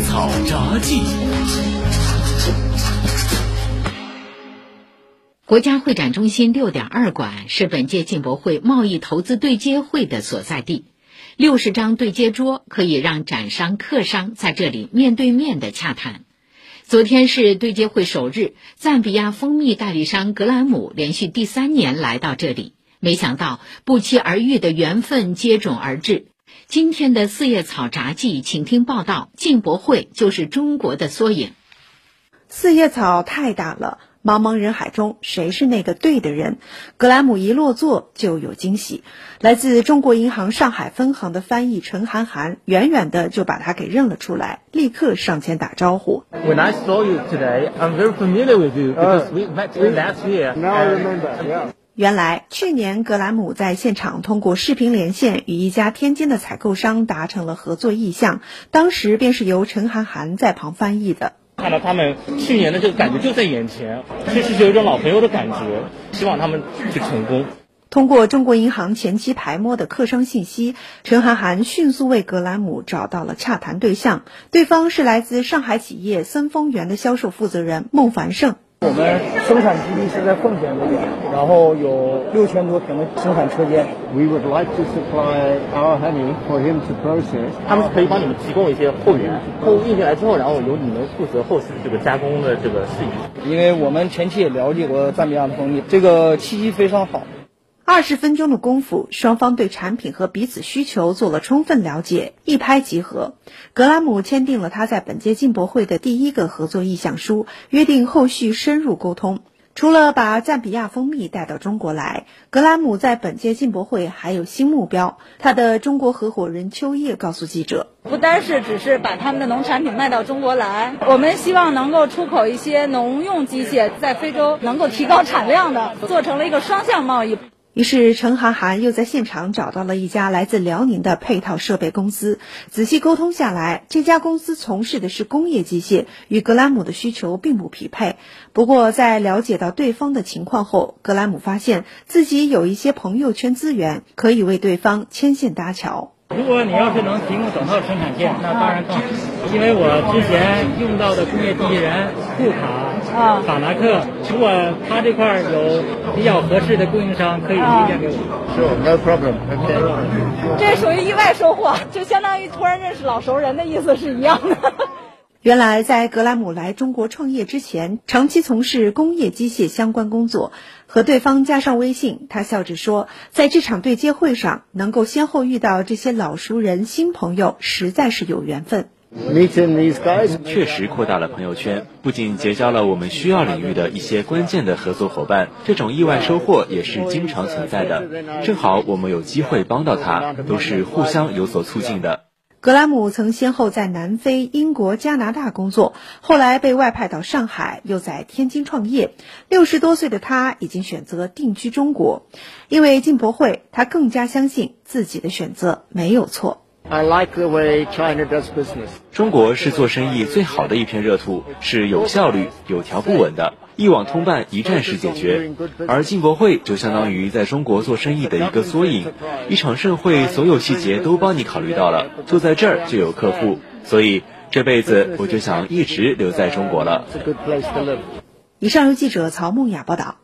草札记。国家会展中心六点二馆是本届进博会贸易投资对接会的所在地，六十张对接桌可以让展商、客商在这里面对面的洽谈。昨天是对接会首日，赞比亚蜂蜜代理商格兰姆连续第三年来到这里，没想到不期而遇的缘分接踵而至。今天的四叶草札记，请听报道：进博会就是中国的缩影。四叶草太大了。茫茫人海中，谁是那个对的人？格莱姆一落座就有惊喜。来自中国银行上海分行的翻译陈涵涵，远远的就把他给认了出来，立刻上前打招呼。When I saw you today, I'm very familiar with you because we met last year. Now I remember. 原来去年格兰姆在现场通过视频连线与一家天津的采购商达成了合作意向，当时便是由陈涵涵在旁翻译的。看到他们去年的这个感觉就在眼前，确实是有一种老朋友的感觉。希望他们去成功。通过中国银行前期排摸的客商信息，陈涵涵迅速为格兰姆找到了洽谈对象，对方是来自上海企业森丰源的销售负责人孟凡胜。我们生产基地是在奉贤这边，然后有六千多平的生产车间。We would like to supply our honey for him to process。他们是可以帮你们提供一些货源，货物运进来之后，然后由你们负责后续这个加工的这个事宜。因为我们前期也了解过赞比亚的蜂蜜，这个气息非常好。二十分钟的功夫，双方对产品和彼此需求做了充分了解，一拍即合。格兰姆签订了他在本届进博会的第一个合作意向书，约定后续深入沟通。除了把赞比亚蜂蜜带到中国来，格兰姆在本届进博会还有新目标。他的中国合伙人秋叶告诉记者：“不单是只是把他们的农产品卖到中国来，我们希望能够出口一些农用机械，在非洲能够提高产量的，做成了一个双向贸易。”于是，陈涵涵又在现场找到了一家来自辽宁的配套设备公司。仔细沟通下来，这家公司从事的是工业机械，与格兰姆的需求并不匹配。不过，在了解到对方的情况后，格兰姆发现自己有一些朋友圈资源，可以为对方牵线搭桥。如果你要是能提供整套生产线，那当然更好。因为我之前用到的工业机器人库卡啊、法拉克，如果他这块有比较合适的供应商，可以推荐给我。Sure, no problem. 这属于意外收获，就相当于突然认识老熟人的意思是一样的。原来，在格莱姆来中国创业之前，长期从事工业机械相关工作。和对方加上微信，他笑着说：“在这场对接会上，能够先后遇到这些老熟人、新朋友，实在是有缘分。” Meeting these guys 确实扩大了朋友圈，不仅结交了我们需要领域的一些关键的合作伙伴，这种意外收获也是经常存在的。正好我们有机会帮到他，都是互相有所促进的。格兰姆曾先后在南非、英国、加拿大工作，后来被外派到上海，又在天津创业。六十多岁的他已经选择定居中国，因为进博会，他更加相信自己的选择没有错。I like the way China does business. 中国是做生意最好的一片热土，是有效率、有条不紊的。一网通办，一站式解决，而进博会就相当于在中国做生意的一个缩影。一场盛会，所有细节都帮你考虑到了，坐在这儿就有客户，所以这辈子我就想一直留在中国了。以上由记者曹梦雅报道。